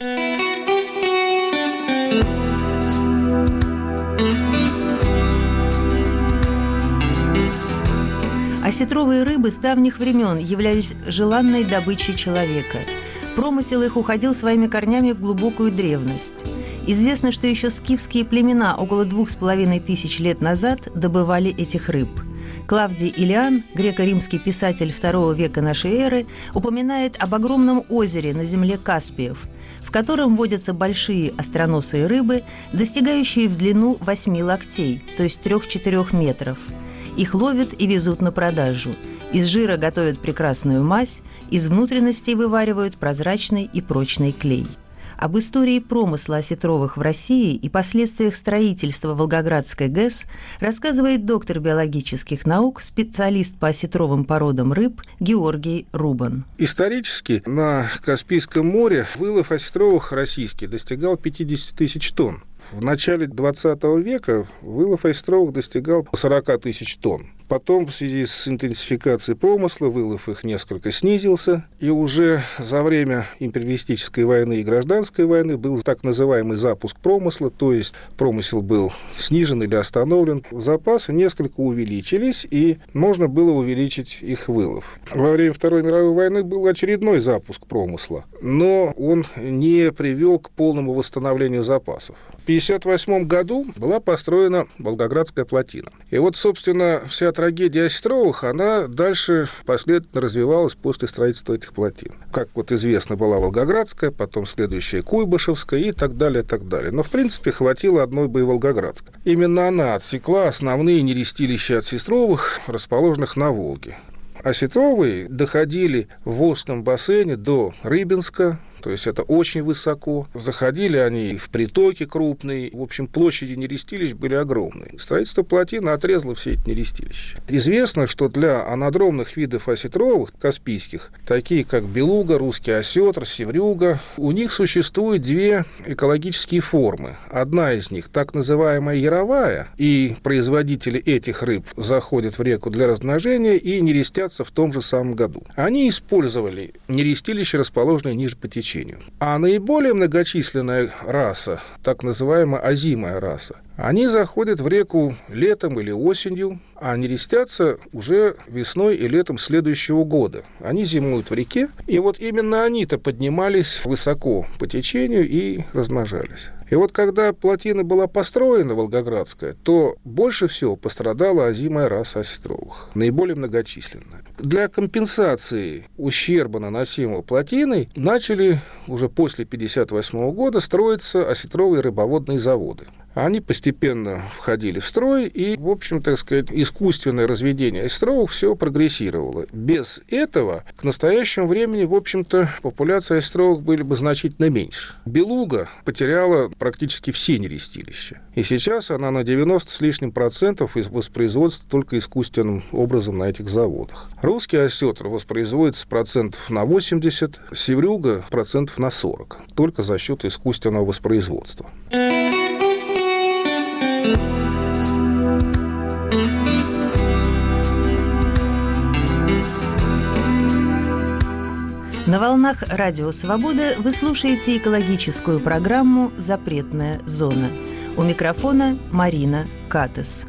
Осетровые рыбы с давних времен являлись желанной добычей человека. Промысел их уходил своими корнями в глубокую древность. Известно, что еще скифские племена около двух с половиной тысяч лет назад добывали этих рыб. Клавдий Илиан, греко-римский писатель II века нашей эры, упоминает об огромном озере на земле Каспиев, в котором водятся большие остроносые рыбы, достигающие в длину 8 локтей, то есть 3-4 метров – их ловят и везут на продажу. Из жира готовят прекрасную мазь, из внутренностей вываривают прозрачный и прочный клей. Об истории промысла осетровых в России и последствиях строительства Волгоградской ГЭС рассказывает доктор биологических наук, специалист по осетровым породам рыб Георгий Рубан. Исторически на Каспийском море вылов осетровых российский достигал 50 тысяч тонн. В начале 20 века вылов айстровых достигал 40 тысяч тонн. Потом, в связи с интенсификацией промысла, вылов их несколько снизился, и уже за время империалистической войны и гражданской войны был так называемый запуск промысла, то есть промысел был снижен или остановлен. Запасы несколько увеличились, и можно было увеличить их вылов. Во время Второй мировой войны был очередной запуск промысла, но он не привел к полному восстановлению запасов. В 1958 году была построена Волгоградская плотина. И вот, собственно, вся трагедия Островых, она дальше последовательно развивалась после строительства этих плотин. Как вот известно, была Волгоградская, потом следующая Куйбышевская и так далее, так далее. Но, в принципе, хватило одной бы и Волгоградской. Именно она отсекла основные нерестилища от Сестровых, расположенных на Волге. Осетровые доходили в Волжском бассейне до Рыбинска, то есть это очень высоко. Заходили они в притоки крупные. В общем, площади нерестилищ были огромные. Строительство плотины отрезало все эти нерестилища. Известно, что для анадромных видов осетровых, каспийских, такие как белуга, русский осетр, севрюга, у них существует две экологические формы. Одна из них так называемая яровая, и производители этих рыб заходят в реку для размножения и нерестятся в том же самом году. Они использовали нерестилища, расположенные ниже по течению течению. А наиболее многочисленная раса, так называемая озимая раса, они заходят в реку летом или осенью, а нерестятся уже весной и летом следующего года. Они зимуют в реке, и вот именно они-то поднимались высоко по течению и размножались. И вот когда плотина была построена, Волгоградская, то больше всего пострадала озимая раса осетровых, наиболее многочисленная. Для компенсации ущерба, наносимого плотиной, начали уже после 1958 года строиться осетровые рыбоводные заводы они постепенно входили в строй, и, в общем, так сказать, искусственное разведение островов все прогрессировало. Без этого к настоящему времени, в общем-то, популяция островов были бы значительно меньше. Белуга потеряла практически все нерестилища. И сейчас она на 90 с лишним процентов воспроизводится только искусственным образом на этих заводах. Русский осетр воспроизводится процентов на 80, севрюга процентов на 40, только за счет искусственного воспроизводства. На волнах Радио Свобода вы слушаете экологическую программу «Запретная зона». У микрофона Марина Катес.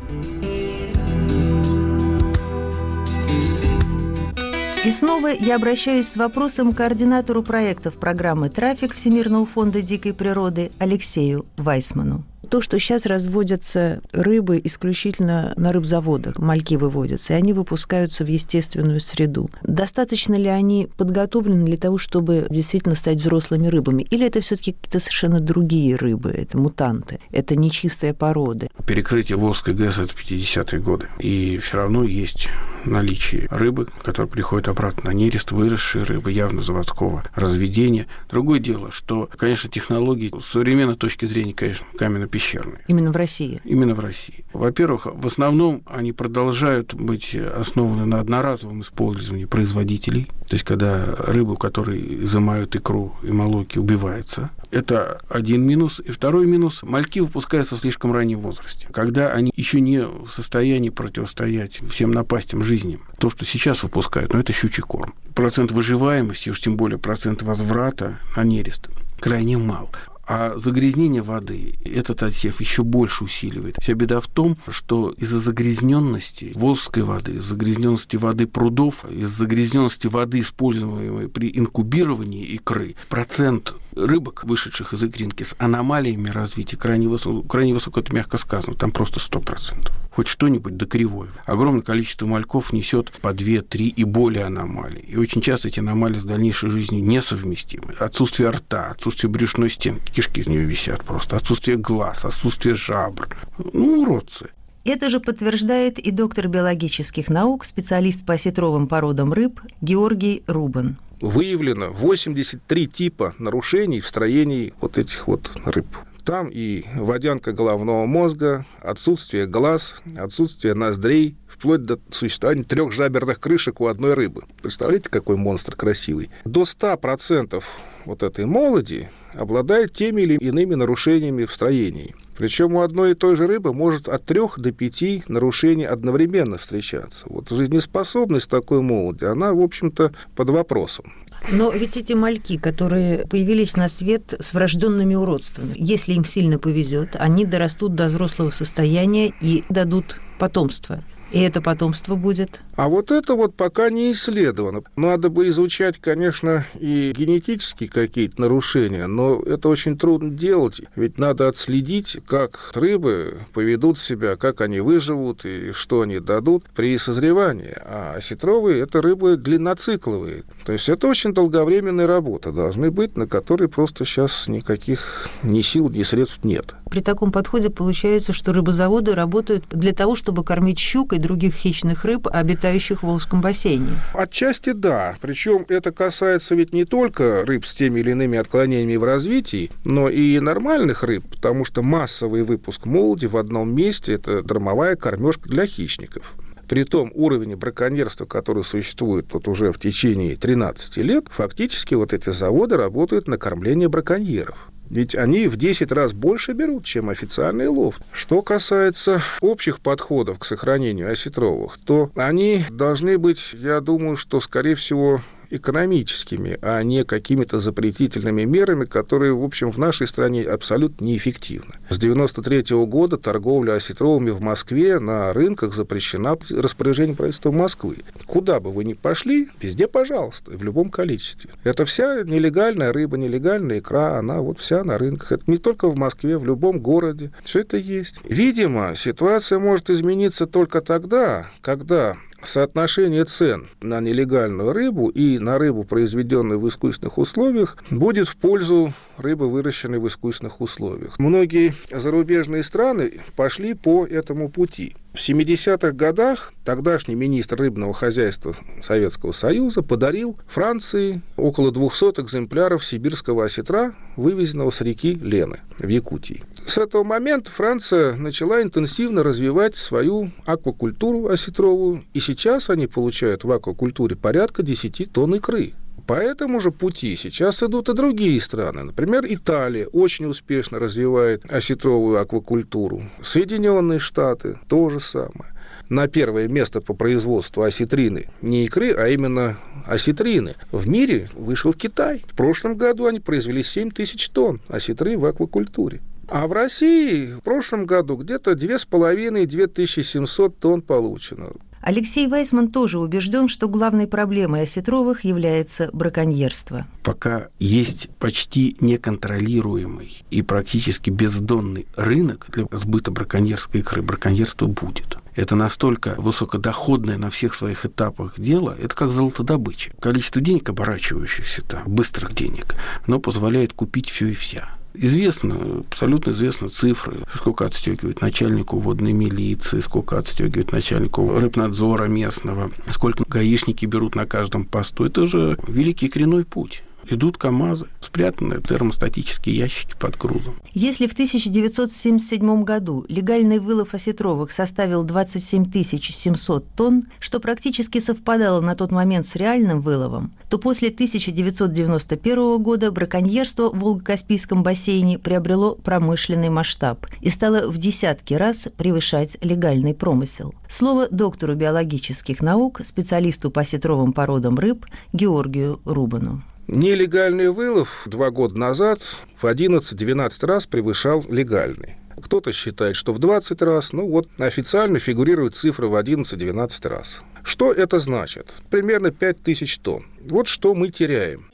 И снова я обращаюсь с вопросом к координатору проектов программы «Трафик» Всемирного фонда дикой природы Алексею Вайсману то, что сейчас разводятся рыбы исключительно на рыбзаводах, мальки выводятся, и они выпускаются в естественную среду. Достаточно ли они подготовлены для того, чтобы действительно стать взрослыми рыбами? Или это все таки какие-то совершенно другие рыбы, это мутанты, это нечистые породы? Перекрытие Волжской ГЭС – это 50-е годы, и все равно есть наличие рыбы, которая приходит обратно на нерест, выросшие рыбы, явно заводского разведения. Другое дело, что, конечно, технологии с современной точки зрения, конечно, каменно-пещерные. Именно в России? Именно в России. Во-первых, в основном они продолжают быть основаны на одноразовом использовании производителей, то есть когда рыбу, которые изымают икру и молоки, убивается, это один минус. И второй минус – мальки выпускаются в слишком раннем возрасте, когда они еще не в состоянии противостоять всем напастям жизни. То, что сейчас выпускают, ну, это щучий корм. Процент выживаемости, уж тем более процент возврата на нерест крайне мал. А загрязнение воды этот отсев еще больше усиливает. Вся беда в том, что из-за загрязненности Волжской воды, из-за загрязненности воды прудов, из-за загрязненности воды, используемой при инкубировании икры, процент рыбок, вышедших из икринки с аномалиями развития, крайне высок, крайне высоко, это мягко сказано, там просто 100%. Хоть что-нибудь до кривой. Огромное количество мальков несет по 2, 3 и более аномалий. И очень часто эти аномалии с дальнейшей жизнью несовместимы. Отсутствие рта, отсутствие брюшной стенки, кишки из нее висят просто, отсутствие глаз, отсутствие жабр. Ну, уродцы. Это же подтверждает и доктор биологических наук, специалист по осетровым породам рыб Георгий Рубан выявлено 83 типа нарушений в строении вот этих вот рыб. Там и водянка головного мозга, отсутствие глаз, отсутствие ноздрей, вплоть до существования трех жаберных крышек у одной рыбы. Представляете, какой монстр красивый? До 100% вот этой молоди обладает теми или иными нарушениями в строении. Причем у одной и той же рыбы может от трех до пяти нарушений одновременно встречаться. Вот жизнеспособность такой молоди, она, в общем-то, под вопросом. Но ведь эти мальки, которые появились на свет с врожденными уродствами, если им сильно повезет, они дорастут до взрослого состояния и дадут потомство. И это потомство будет? А вот это вот пока не исследовано. Надо бы изучать, конечно, и генетические какие-то нарушения, но это очень трудно делать, ведь надо отследить, как рыбы поведут себя, как они выживут и что они дадут при созревании. А осетровые – это рыбы длинноцикловые. То есть это очень долговременная работа должны быть, на которой просто сейчас никаких ни сил, ни средств нет. При таком подходе получается, что рыбозаводы работают для того, чтобы кормить щук и других хищных рыб, обитающих в Волжском бассейне. Отчасти да. Причем это касается ведь не только рыб с теми или иными отклонениями в развитии, но и нормальных рыб, потому что массовый выпуск молоди в одном месте – это дромовая кормежка для хищников. При том уровне браконьерства, который существует вот уже в течение 13 лет, фактически вот эти заводы работают на кормление браконьеров. Ведь они в 10 раз больше берут, чем официальный лов. Что касается общих подходов к сохранению осетровых, то они должны быть, я думаю, что, скорее всего, экономическими, а не какими-то запретительными мерами, которые, в общем, в нашей стране абсолютно неэффективны. С 1993 года торговля осетровыми в Москве на рынках запрещена распоряжением правительства Москвы. Куда бы вы ни пошли, везде, пожалуйста, в любом количестве. Это вся нелегальная рыба, нелегальная икра, она вот вся на рынках. Это не только в Москве, в любом городе. Все это есть. Видимо, ситуация может измениться только тогда, когда соотношение цен на нелегальную рыбу и на рыбу, произведенную в искусственных условиях, будет в пользу рыбы, выращенной в искусственных условиях. Многие зарубежные страны пошли по этому пути. В 70-х годах тогдашний министр рыбного хозяйства Советского Союза подарил Франции около 200 экземпляров сибирского осетра, вывезенного с реки Лены в Якутии. С этого момента Франция начала интенсивно развивать свою аквакультуру осетровую, и сейчас они получают в аквакультуре порядка 10 тонн икры. По этому же пути сейчас идут и другие страны. Например, Италия очень успешно развивает осетровую аквакультуру. Соединенные Штаты – то же самое на первое место по производству осетрины. Не икры, а именно осетрины. В мире вышел Китай. В прошлом году они произвели 7 тысяч тонн осетры в аквакультуре. А в России в прошлом году где-то 2500-2700 тонн получено. Алексей Вайсман тоже убежден, что главной проблемой осетровых является браконьерство. Пока есть почти неконтролируемый и практически бездонный рынок для сбыта браконьерской икры, браконьерство будет. Это настолько высокодоходное на всех своих этапах дело, это как золотодобыча. Количество денег, оборачивающихся там, быстрых денег, оно позволяет купить все и вся. Известно, абсолютно известны цифры, сколько отстегивает начальнику водной милиции, сколько отстегивает начальнику рыбнадзора местного, сколько гаишники берут на каждом посту. Это же великий коренной путь идут КАМАЗы, спрятанные термостатические ящики под грузом. Если в 1977 году легальный вылов осетровых составил 27 700 тонн, что практически совпадало на тот момент с реальным выловом, то после 1991 года браконьерство в Волго-Каспийском бассейне приобрело промышленный масштаб и стало в десятки раз превышать легальный промысел. Слово доктору биологических наук, специалисту по осетровым породам рыб Георгию Рубану. Нелегальный вылов два года назад в 11-12 раз превышал легальный. Кто-то считает, что в 20 раз, ну вот официально фигурируют цифры в 11-12 раз. Что это значит? Примерно 5000 тонн. Вот что мы теряем.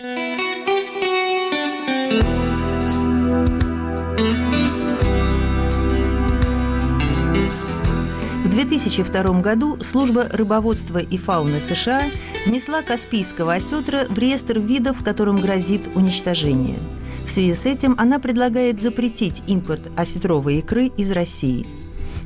В 2002 году служба рыбоводства и фауны США внесла каспийского осетра в реестр видов, которым грозит уничтожение. В связи с этим она предлагает запретить импорт осетровой икры из России.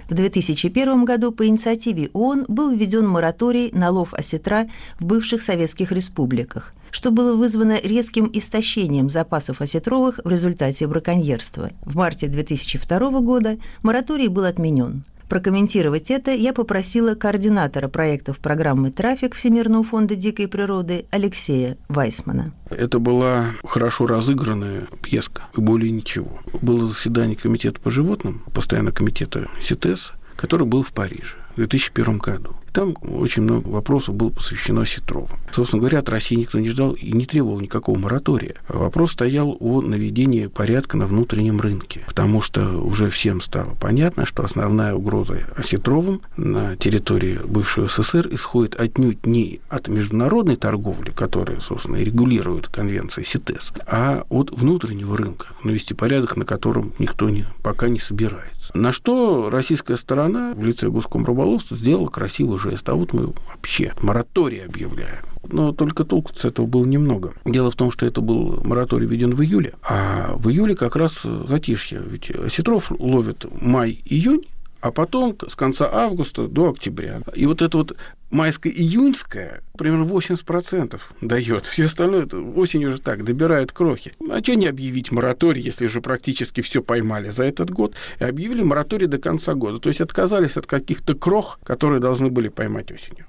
В 2001 году по инициативе ООН был введен мораторий на лов осетра в бывших советских республиках, что было вызвано резким истощением запасов осетровых в результате браконьерства. В марте 2002 года мораторий был отменен – Прокомментировать это я попросила координатора проектов программы «Трафик» Всемирного фонда дикой природы Алексея Вайсмана. Это была хорошо разыгранная пьеска, и более ничего. Было заседание комитета по животным, постоянно комитета СИТЕС, который был в Париже в 2001 году. Там очень много вопросов было посвящено Сетрову. Собственно говоря, от России никто не ждал и не требовал никакого моратория. Вопрос стоял о наведении порядка на внутреннем рынке, потому что уже всем стало понятно, что основная угроза осетровым на территории бывшего СССР исходит отнюдь не от международной торговли, которая, собственно, и регулирует конвенция СИТЕС, а от внутреннего рынка, навести порядок, на котором никто не, пока не собирается. На что российская сторона в лице Госкомрыболовства сделала красивый жест. А вот мы вообще мораторий объявляем. Но только толку с этого было немного. Дело в том, что это был мораторий введен в июле, а в июле как раз затишье. Ведь осетров ловят май-июнь, а потом с конца августа до октября. И вот это вот майско-июньская примерно 80% дает. Все остальное это осенью уже так, добирают крохи. А что не объявить мораторий, если уже практически все поймали за этот год? И объявили мораторий до конца года. То есть отказались от каких-то крох, которые должны были поймать осенью.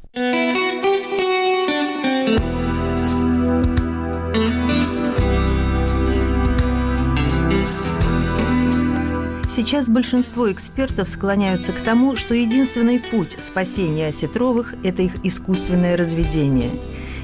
Сейчас большинство экспертов склоняются к тому, что единственный путь спасения осетровых – это их искусственное разведение.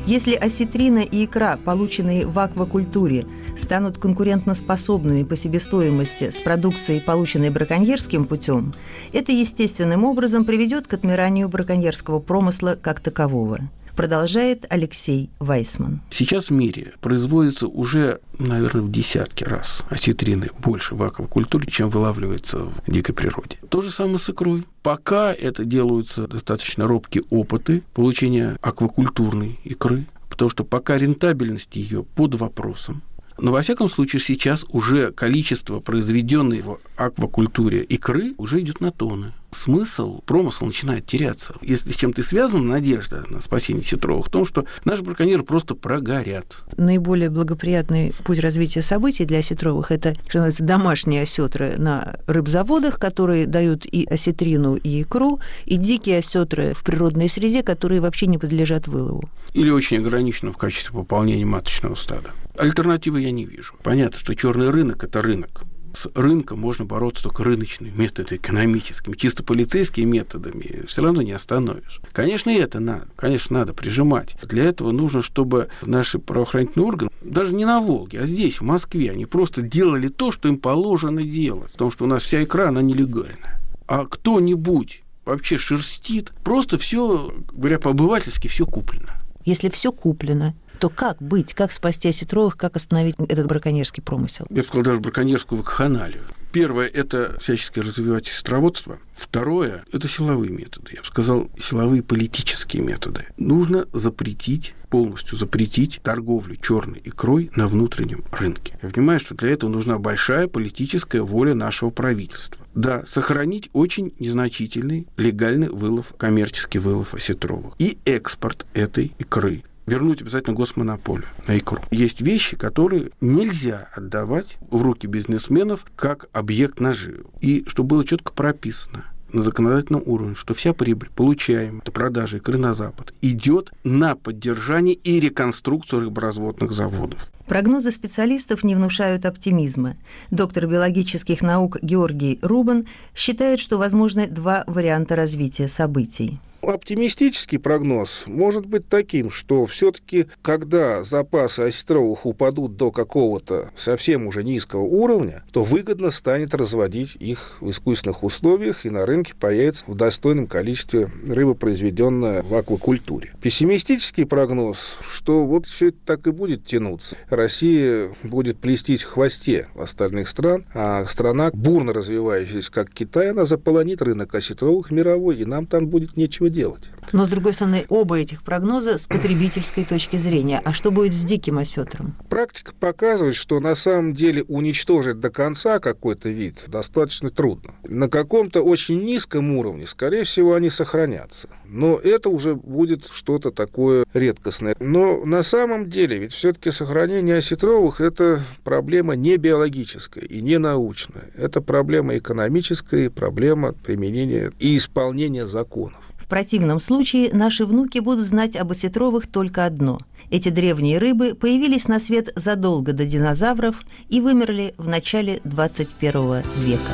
Если осетрина и икра, полученные в аквакультуре, станут конкурентоспособными по себестоимости с продукцией, полученной браконьерским путем, это естественным образом приведет к отмиранию браконьерского промысла как такового продолжает Алексей Вайсман. Сейчас в мире производится уже, наверное, в десятки раз осетрины больше в аквакультуре, чем вылавливается в дикой природе. То же самое с икрой. Пока это делаются достаточно робкие опыты получения аквакультурной икры, потому что пока рентабельность ее под вопросом. Но, во всяком случае, сейчас уже количество произведенной в аквакультуре икры уже идет на тонны смысл промысла начинает теряться. Если с чем-то связана надежда на спасение сетровых, в том, что наши браконьеры просто прогорят. Наиболее благоприятный путь развития событий для осетровых – это, что называется, домашние осетры на рыбзаводах, которые дают и осетрину, и икру, и дикие осетры в природной среде, которые вообще не подлежат вылову. Или очень ограничено в качестве пополнения маточного стада. Альтернативы я не вижу. Понятно, что черный рынок – это рынок с рынком можно бороться только рыночными методами, экономическими. Чисто полицейскими методами все равно не остановишь. Конечно, и это надо. Конечно, надо прижимать. Для этого нужно, чтобы наши правоохранительные органы, даже не на Волге, а здесь, в Москве, они просто делали то, что им положено делать. Потому что у нас вся икра, она нелегальная. А кто-нибудь вообще шерстит, просто все, говоря по-обывательски, все куплено. Если все куплено, то как быть, как спасти осетровых, как остановить этот браконьерский промысел? Я бы сказал, даже браконьерскую вакханалию. Первое – это всячески развивать островодство. Второе – это силовые методы. Я бы сказал, силовые политические методы. Нужно запретить полностью запретить торговлю черной икрой на внутреннем рынке. Я понимаю, что для этого нужна большая политическая воля нашего правительства. Да, сохранить очень незначительный легальный вылов, коммерческий вылов осетровых и экспорт этой икры вернуть обязательно госмонополию на икру. Есть вещи, которые нельзя отдавать в руки бизнесменов как объект наживы. И чтобы было четко прописано, на законодательном уровне, что вся прибыль, получаемая от продажи икры на Запад, идет на поддержание и реконструкцию рыборазводных заводов. Прогнозы специалистов не внушают оптимизма. Доктор биологических наук Георгий Рубан считает, что возможны два варианта развития событий. Оптимистический прогноз может быть таким, что все-таки, когда запасы осетровых упадут до какого-то совсем уже низкого уровня, то выгодно станет разводить их в искусственных условиях, и на рынке появится в достойном количестве рыба, произведенная в аквакультуре. Пессимистический прогноз, что вот все это так и будет тянуться. Россия будет плестись в хвосте остальных стран, а страна, бурно развивающаяся, как Китай, она заполонит рынок осетровых мировой, и нам там будет нечего делать. Но, с другой стороны, оба этих прогноза с потребительской точки зрения. А что будет с диким осетром? Практика показывает, что на самом деле уничтожить до конца какой-то вид достаточно трудно. На каком-то очень низком уровне, скорее всего, они сохранятся. Но это уже будет что-то такое редкостное. Но на самом деле, ведь все-таки сохранение осетровых – это проблема не биологическая и не научная. Это проблема экономическая и проблема применения и исполнения законов. В противном случае наши внуки будут знать об осетровых только одно. Эти древние рыбы появились на свет задолго до динозавров и вымерли в начале 21 века.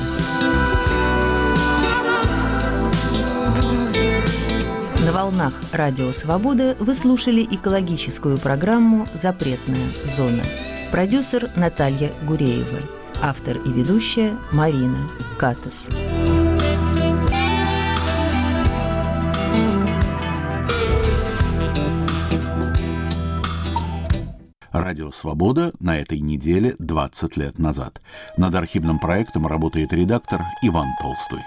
На волнах Радио Свобода вы слушали экологическую программу «Запретная зона». Продюсер Наталья Гуреева. Автор и ведущая Марина Катас. Радио «Свобода» на этой неделе 20 лет назад. Над архивным проектом работает редактор Иван Толстой.